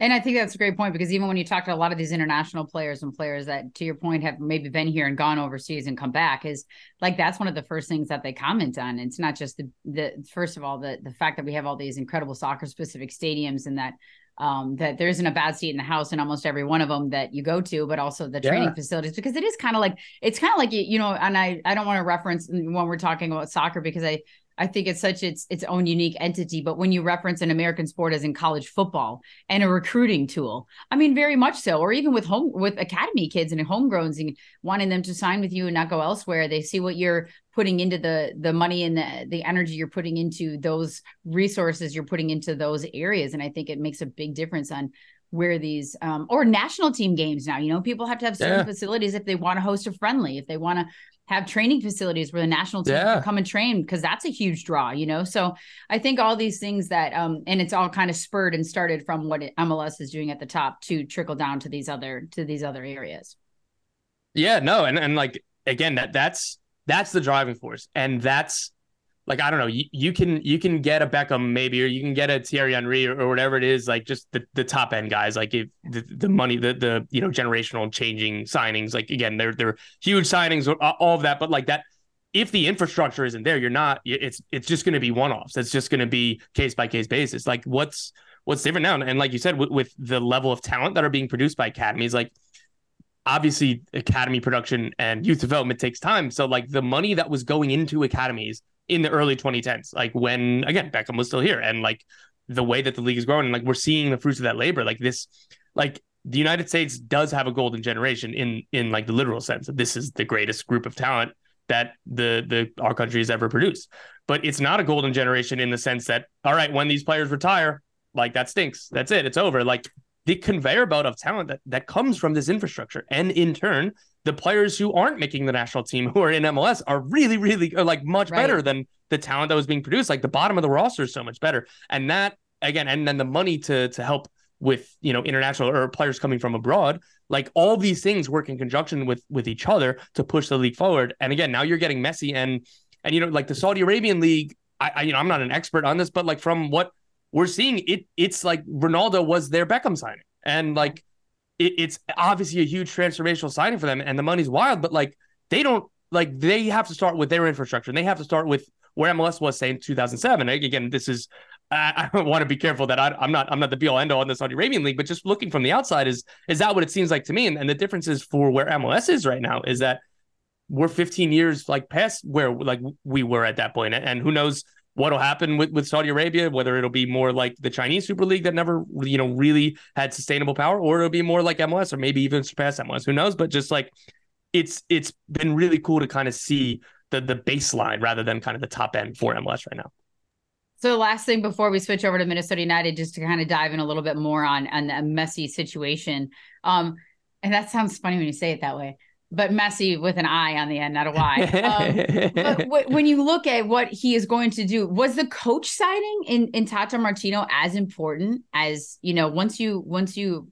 A: And I think that's a great point because even when you talk to a lot of these international players and players that, to your point, have maybe been here and gone overseas and come back, is like that's one of the first things that they comment on. It's not just the the first of all the the fact that we have all these incredible soccer specific stadiums and that um, that there isn't a bad seat in the house in almost every one of them that you go to, but also the training yeah. facilities because it is kind of like it's kind of like you know, and I I don't want to reference when we're talking about soccer because I I think it's such its its own unique entity. But when you reference an American sport as in college football and a recruiting tool, I mean, very much so. Or even with home with academy kids and homegrowns and wanting them to sign with you and not go elsewhere, they see what you're putting into the the money and the the energy you're putting into those resources you're putting into those areas, and I think it makes a big difference on where these um, or national team games now you know people have to have certain yeah. facilities if they want to host a friendly if they want to have training facilities where the national team yeah. can come and train because that's a huge draw, you know. So I think all these things that um and it's all kind of spurred and started from what MLS is doing at the top to trickle down to these other to these other areas.
C: Yeah, no, and and like again that that's that's the driving force, and that's like I don't know, you, you can you can get a Beckham maybe, or you can get a Thierry Henry or, or whatever it is, like just the, the top end guys, like if the, the money, the the you know generational changing signings, like again, they're they're huge signings, all of that, but like that. If the infrastructure isn't there, you're not. It's it's just going to be one offs. It's just going to be case by case basis. Like what's what's different now, and like you said, with, with the level of talent that are being produced by academies, like obviously academy production and youth development takes time. So like the money that was going into academies in the early 2010s, like when again Beckham was still here, and like the way that the league is growing, and like we're seeing the fruits of that labor. Like this, like the United States does have a golden generation in in like the literal sense that this is the greatest group of talent that the the our country has ever produced. But it's not a golden generation in the sense that all right, when these players retire, like that stinks. That's it. It's over. Like the conveyor belt of talent that, that comes from this infrastructure. And in turn, the players who aren't making the national team who are in MLS are really, really are like much right. better than the talent that was being produced. Like the bottom of the roster is so much better. And that again, and then the money to to help with you know international or players coming from abroad like all these things work in conjunction with with each other to push the league forward and again now you're getting Messi and and you know like the Saudi Arabian league I, I you know I'm not an expert on this but like from what we're seeing it it's like Ronaldo was their Beckham signing. And like it, it's obviously a huge transformational signing for them and the money's wild but like they don't like they have to start with their infrastructure. And they have to start with where MLS was saying 2007 again this is I, I <laughs> want to be careful that I, am not I'm not the be all end all in the Saudi Arabian league, but just looking from the outside is is that what it seems like to me? And, and the difference is for where MLS is right now is that we're 15 years like past where like we were at that point, and who knows what'll happen with, with Saudi Arabia, whether it'll be more like the Chinese Super League that never, you know, really had sustainable power, or it'll be more like MLS or maybe even surpass MLS. Who knows? But just like it's it's been really cool to kind of see the the baseline rather than kind of the top end for MLS right now.
A: So last thing before we switch over to Minnesota United, just to kind of dive in a little bit more on on the Messi situation. Um, and that sounds funny when you say it that way but messy with an I on the end, not a Y. Um, but <laughs> w- when you look at what he is going to do, was the coach signing in in Tata Martino as important as you know? Once you once you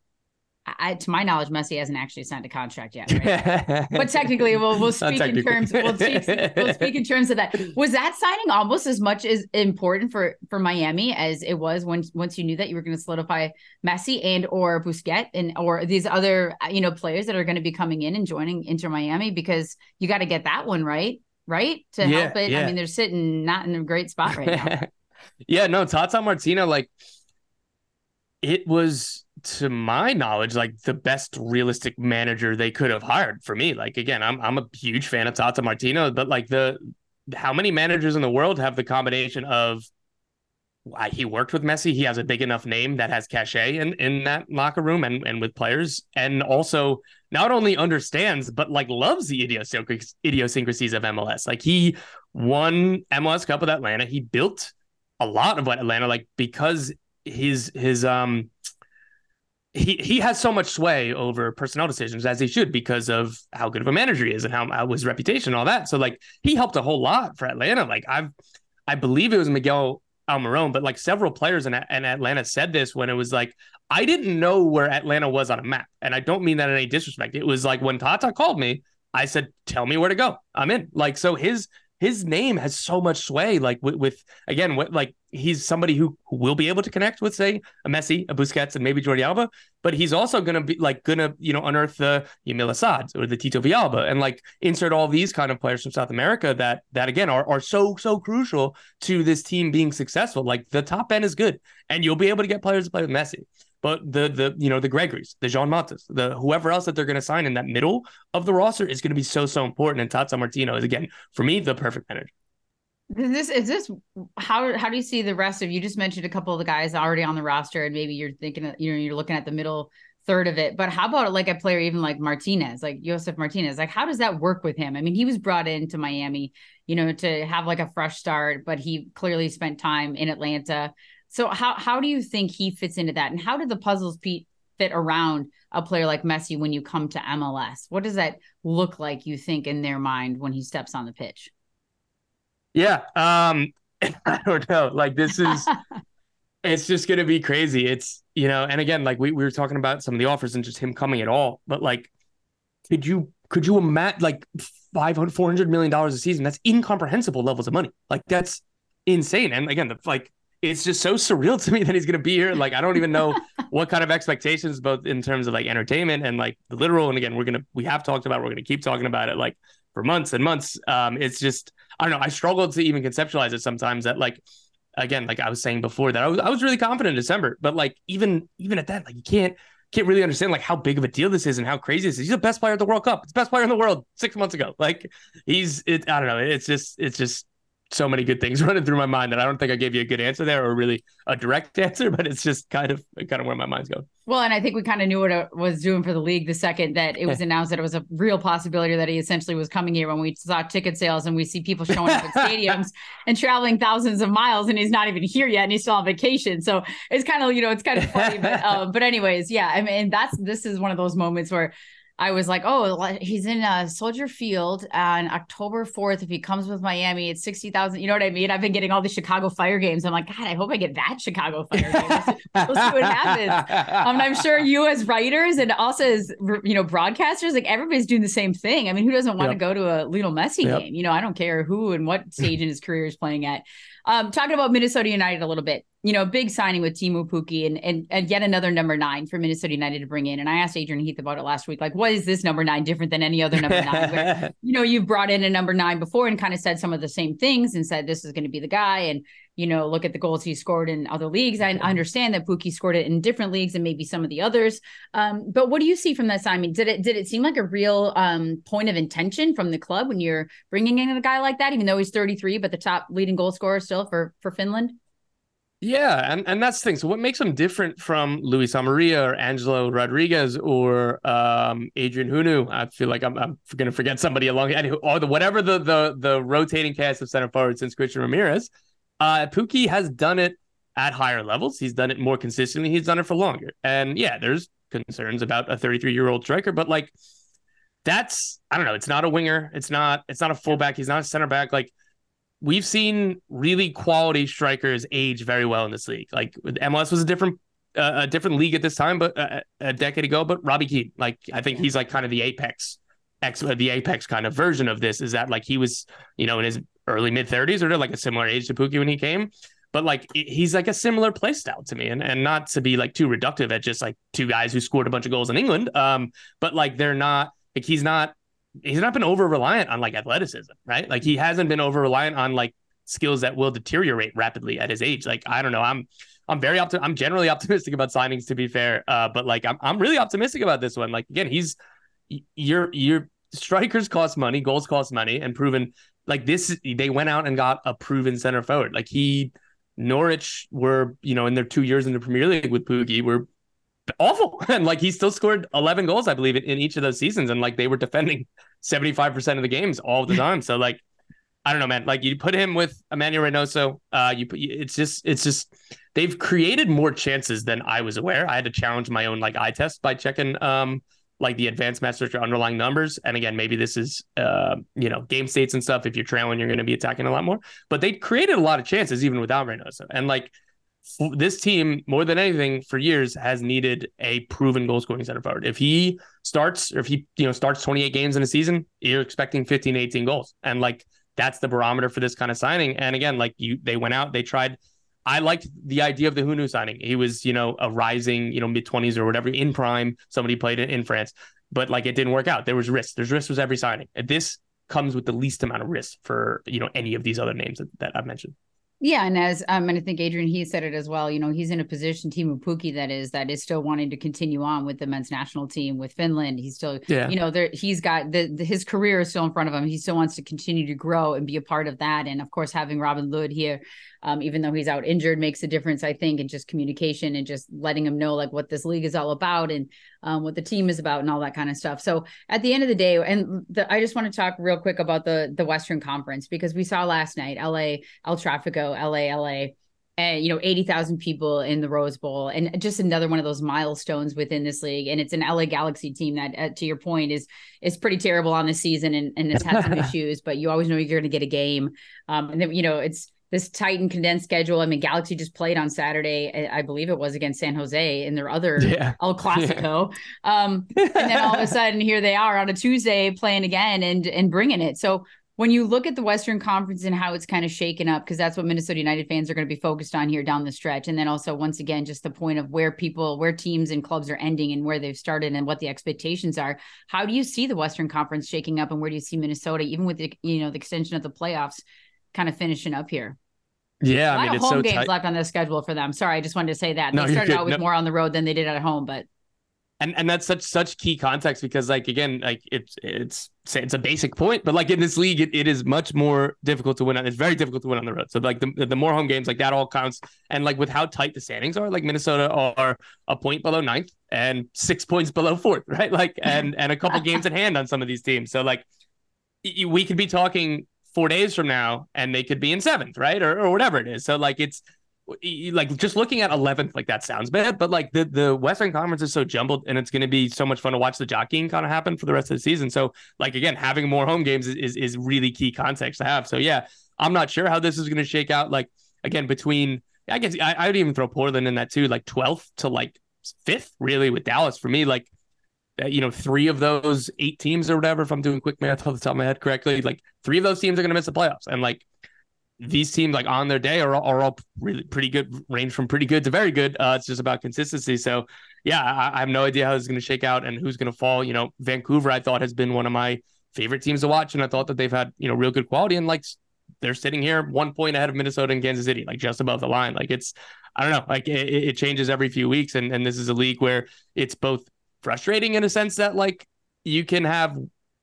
A: I, to my knowledge, Messi hasn't actually signed a contract yet. Right? <laughs> but technically, we'll we'll speak in terms. We'll speak, we'll speak in terms of that. Was that signing almost as much as important for for Miami as it was when once you knew that you were going to solidify Messi and or Busquets and or these other you know players that are going to be coming in and joining Inter Miami because you got to get that one right, right to yeah, help it. Yeah. I mean, they're sitting not in a great spot right now. <laughs>
C: yeah, no, Tata Martino, like it was to my knowledge, like the best realistic manager they could have hired for me. Like again, I'm I'm a huge fan of Tata Martino, but like the how many managers in the world have the combination of he worked with Messi, he has a big enough name that has cachet in, in that locker room and, and with players, and also not only understands but like loves the idiosyncrasies of MLS. Like he won MLS Cup with Atlanta. He built a lot of what Atlanta like because his his um he he has so much sway over personnel decisions as he should because of how good of a manager he is and how, how his reputation and all that. So like he helped a whole lot for Atlanta. Like I've I believe it was Miguel Almiron, but like several players in, in Atlanta said this when it was like I didn't know where Atlanta was on a map, and I don't mean that in any disrespect. It was like when Tata called me, I said, "Tell me where to go. I'm in." Like so, his his name has so much sway. Like with, with again, what like he's somebody who, who will be able to connect with, say, a Messi, a Busquets, and maybe Jordi Alba. But he's also gonna be like gonna you know unearth the Yamil Asad or the Tito Villalba and like insert all these kind of players from South America that that again are are so so crucial to this team being successful. Like the top end is good, and you'll be able to get players to play with Messi. But the the you know the Gregores, the Jean Motas, the whoever else that they're going to sign in that middle of the roster is going to be so so important. And Tata Martino is again for me the perfect manager.
A: Is this is this how how do you see the rest of you just mentioned a couple of the guys already on the roster and maybe you're thinking you know you're looking at the middle third of it but how about like a player even like Martinez like Josef Martinez like how does that work with him I mean he was brought into Miami you know to have like a fresh start but he clearly spent time in Atlanta so how how do you think he fits into that, and how do the puzzles Pete fit around a player like Messi when you come to MLS? What does that look like? You think in their mind when he steps on the pitch?
C: Yeah, um, <laughs> I don't know. Like this <laughs> is. it's just going to be crazy. It's, you know, and again, like we, we were talking about some of the offers and just him coming at all, but like, could you, could you imagine like 500, 400 million dollars a season? That's incomprehensible levels of money. Like that's insane. And again, the, like it's just so surreal <laughs> to me that he's going to be here. Like, I don't even know <laughs> what kind of expectations, both in terms of like entertainment and like the literal. And again, we're going to, we have talked about, we're going to keep talking about it like for months and months. Um, it's just, I don't know. I struggled to even conceptualize it sometimes that like, again, like I was saying before that I was, I was really confident in December, but like, even, even at that, like you can't, can't really understand like how big of a deal this is and how crazy this is. He's the best player at the World Cup. It's the best player in the world six months ago. Like he's it. I don't know. It's just it's just so many good things <laughs> running through my mind that I don't think I gave you a good answer there or really a direct <laughs> answer, but it's just kind of kind of where my mind's going.
A: Well, and I think we kind of knew what it was doing for the league the second that it was announced that it was a real possibility that he essentially was coming here when we saw ticket sales and we see people showing up at <laughs> stadiums and traveling thousands of miles and he's not even here yet and he's still on vacation. So it's kind of, you know, it's kind of funny. but um, but anyways, yeah. I mean that's this is one of those moments where I was like, oh, he's in uh, Soldier Field on October 4th. If he comes with Miami, it's 60,000. You know what I mean? I've been getting all the Chicago Fire games. I'm like, God, I hope I get that Chicago Fire game. we'll see what happens. Um, I'm sure you as writers and also as, you know, broadcasters, like everybody's doing the same thing. I mean, who doesn't want yep. to go to a Lionel Messi yep. game? You know, I don't care who and what stage in his career is playing at. Um, talking about Minnesota United a little bit, you know, big signing with Teemu Pukki and, and and yet another number nine for Minnesota United to bring in. And I asked Adrian Heath about it last week, like, what is this number nine different than any other number nine? Where, <laughs> you know, you've brought in a number nine before and kind of said some of the same things and said this is going to be the guy. And you know, look at the goals he scored in other leagues. I understand that Pukki scored it in different leagues and maybe some of the others. Um, but what do you see from that signing? Did it did it seem like a real um, point of intention from the club when you're bringing in a guy like that, even though he's 33, but the top leading goal scorer still for for Finland?
C: Yeah, and, and that's the thing. So what makes him different from Luis Amarilla or Angelo Rodriguez or um, Adrien Hunou? I feel like I'm, I'm going to forget somebody along or the whatever the the the rotating cast of center forward since Christian Ramirez. Uh, Pukki has done it at higher levels. He's done it more consistently. He's done it for longer. And yeah, there's concerns about a 33 year old striker, but like that's I don't know. It's not a winger. It's not. It's not a fullback. He's not a center back. Like we've seen really quality strikers age very well in this league. Like MLS was a different uh, a different league at this time, but uh, a decade ago. But Robbie Keane, like I think he's like kind of the apex, ex the apex kind of version of this. Is that like he was, you know, in his early mid thirties or like a similar age to Pukki when he came. But like he's like a similar play style to me, and and not to be like too reductive at just like two guys who scored a bunch of goals in England. Um, but like they're not like he's not he's not been over reliant on like athleticism, right? Like he hasn't been over reliant on like skills that will deteriorate rapidly at his age. Like I don't know, I'm I'm very optim- I'm generally <laughs> optimistic about signings to be fair, uh, but like I'm I'm really optimistic about this one. Like again, he's your your strikers cost money, goals cost money, and proven like this. They went out and got a proven center forward. Like he Norwich were you know in their two years in the Premier League with Pukki were awful. <laughs> And like he still scored 11 goals, I believe, in, in each of those seasons. And like they were defending 75% of the games all the time. So like, I don't know, man. Like you put him with Emmanuel Reynoso, uh, you put it's just it's just they've created more chances than I was aware. I had to challenge my own like eye test by checking um like the advanced message or underlying numbers. And again, maybe this is uh, you know, game states and stuff. If you're trailing, you're gonna be attacking a lot more. But they created a lot of chances even without Reynoso. And like this team more than anything for years has needed a proven goal scoring center forward. If he starts or if he you know starts 28 games in a season, you're expecting 15 18 goals. And like that's the barometer for this kind of signing. And again, like you they went out, they tried I liked the idea of the Hunou signing. He was, you know, a rising, you know, mid 20s or whatever in prime. Somebody played it in France, but like it didn't work out. There was risk. There's risk with every signing. And this comes with the least amount of risk for, you know, any of these other names that, that I've mentioned.
A: Yeah, and as um, and I think Adrian he said it as well. You know, he's in a position, Teemu Pukki, that is that is still wanting to continue on with the men's national team with Finland. He's still, yeah. you know, there he's got the, the, his career is still in front of him. He still wants to continue to grow and be a part of that. And of course, having Robin Lod here um, even though he's out injured, makes a difference, I think, and just communication and just letting him know like what this league is all about and um, what the team is about and all that kind of stuff. So at the end of the day, and the, I just want to talk real quick about the the Western Conference because we saw last night, LA, El Trafico, LA, LA and you know 80,000 people in the Rose Bowl and just another one of those milestones within this league and it's an LA Galaxy team that uh, to your point is is pretty terrible on the season and and has had some <laughs> issues but you always know you're going to get a game um and then you know it's this tight and condensed schedule. I mean, Galaxy just played on Saturday, I believe it was against San Jose in their other <laughs> yeah. El Clasico. Yeah. Um, and then all of a <laughs> sudden, here they are on a Tuesday playing again and and bringing it. So when you look at the Western Conference and how it's kind of shaken up, because that's what Minnesota United fans are going to be focused on here down the stretch, and then also once again, just the point of where people, where teams and clubs are ending and where they've started and what the expectations are. How do you see the Western Conference shaking up, and where do you see Minnesota, even with the you know the extension of the playoffs? Kind of finishing up here.
C: Yeah, I mean,
A: it's home so games tight. left on the schedule for them. Sorry, I just wanted to say that no, they started out with no. more on the road than they did at home, but
C: and and that's such such key context because like again like it's it's it's a basic point but like in this league it, it is much more difficult to win on it's very difficult to win on the road so like the, the more home games like that all counts and like with how tight the standings are like minnesota are a point below ninth and six points below fourth <laughs> right like and and a couple <laughs> games at hand on some of these teams so like we could be talking four days from now and they could be in seventh, right? Or, or whatever it is. So like it's like just looking at 11th, like that sounds bad, but like the, the Western Conference is so jumbled and it's going to be so much fun to watch the jockeying kind of happen for the rest of the season. So like, again, having more home games is, is, is really key context to have. So yeah, I'm not sure how this is going to shake out. Like again, between, I guess I, I would even throw Portland in that too, like 12th to like fifth really with Dallas for me. Like you know, three of those eight teams or whatever, if I'm doing quick math off the top of my head correctly, like three of those teams are going to miss the playoffs. And like these teams, like on their day, are, are all really pretty good, range from pretty good to very good. Uh, it's just about consistency. So, yeah, I, I have no idea how this is going to shake out and who's going to fall. You know, Vancouver, I thought has been one of my favorite teams to watch, and I thought that they've had you know real good quality. And like they're sitting here one point ahead of Minnesota and Kansas City, like just above the line. Like it's, I don't know, like it, it changes every few weeks. And, and this is a league where it's both frustrating in a sense that like you can have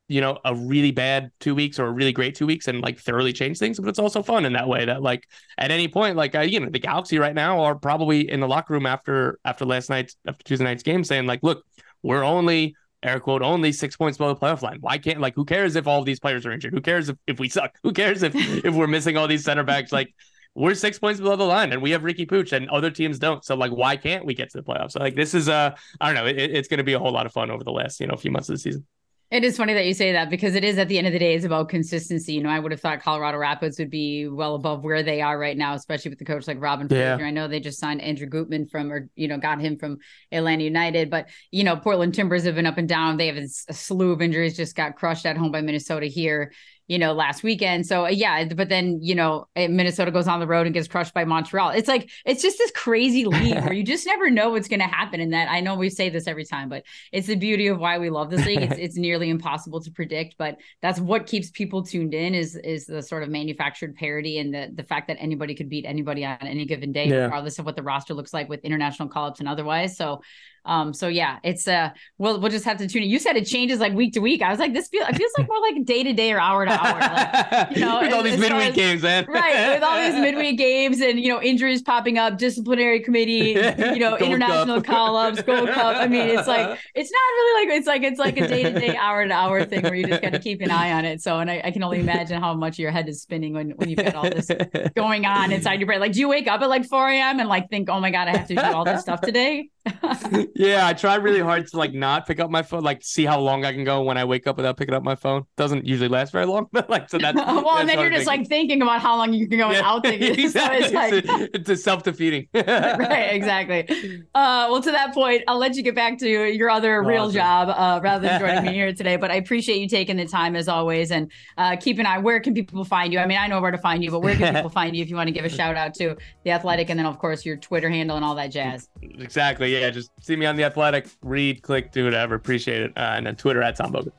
C: you know a really bad two weeks or a really great two weeks and like thoroughly change things but it's also fun in that way that like at any point like uh, you know the galaxy right now are probably in the locker room after after last night's after tuesday night's game saying like look we're only air quote only six points below the playoff line. Why can't like who cares if all of these players are injured? Who cares if, if we suck? Who cares if <laughs> if we're missing all these center backs? Like we're six points below the line and we have Riqui Puig and other teams don't. So like, why can't we get to the playoffs? So like, this is uh, I don't know. It, it's going to be a whole lot of fun over the last, you know, few months of the season.
A: It is funny that you say that because it is at the end of the day, it's about consistency. You know, I would have thought Colorado Rapids would be well above where they are right now, especially with the coach like Robin yeah. Fraser. I know they just signed Andrew Gutman from, or, you know, got him from Atlanta United. But, you know, Portland Timbers have been up and down. They have a slew of injuries, just got crushed at home by Minnesota here you know, last weekend. So uh, yeah, but then, you know, Minnesota goes on the road and gets crushed by Montreal. It's like, it's just this crazy league where <laughs> you just never know what's going to happen And that. I know we say this every time, but it's the beauty of why we love this league. It's, <laughs> it's nearly impossible to predict, but that's what keeps people tuned in is, is the sort of manufactured parity and the, the fact that anybody could beat anybody on any given day, yeah. regardless of what the roster looks like with international call-ups and otherwise. So um, so yeah, it's uh we'll we'll just have to tune in. You said it changes like week to week. I was like, this feels it feels like more like day to day or hour to hour. Like,
C: you know, with all these midweek as, games, man.
A: right. With all these <laughs> midweek games and you know, injuries popping up, disciplinary committee, you know, <laughs> international call-ups, Gold Cup. I mean, it's like <laughs> it's not really like it's like it's like a day to day, hour to hour thing where you just gotta keep an eye on it. So and I, I, can only imagine how much your head is spinning when when you've got all this going on inside your brain. Like, do you wake up at like 4 a.m. and like think, oh my God, I have to do all this stuff today?
C: Yeah, I try really hard to like not pick up my phone, like see how long I can go when I wake up without picking up my phone. Doesn't usually last very long, <laughs> but like so that's <laughs>
A: well,
C: that's
A: and then you're just thinking. like thinking about how long you can go yeah, without thinking.
C: exactly. So it's, like... it's, a, a self defeating. <laughs>
A: right, exactly. Uh, well, to that point, I'll let you get back to your other awesome. real job uh, rather than joining me here today. But I appreciate you taking the time as always, and uh, keep an eye. Where can people find you? I mean, I know where to find you, but where can people find you if you want to give a shout out to the Athletic, and then of course your Twitter handle and all that jazz.
C: Exactly. Yeah, just see me on the Athletic, read, click, do whatever. Appreciate it. Uh, and then Twitter at Tom Bogert.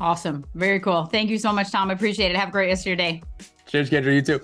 A: Awesome. Very cool. Thank you so much, Tom. I appreciate it. Have a great rest of your day.
C: Cheers, Kyndra. You too.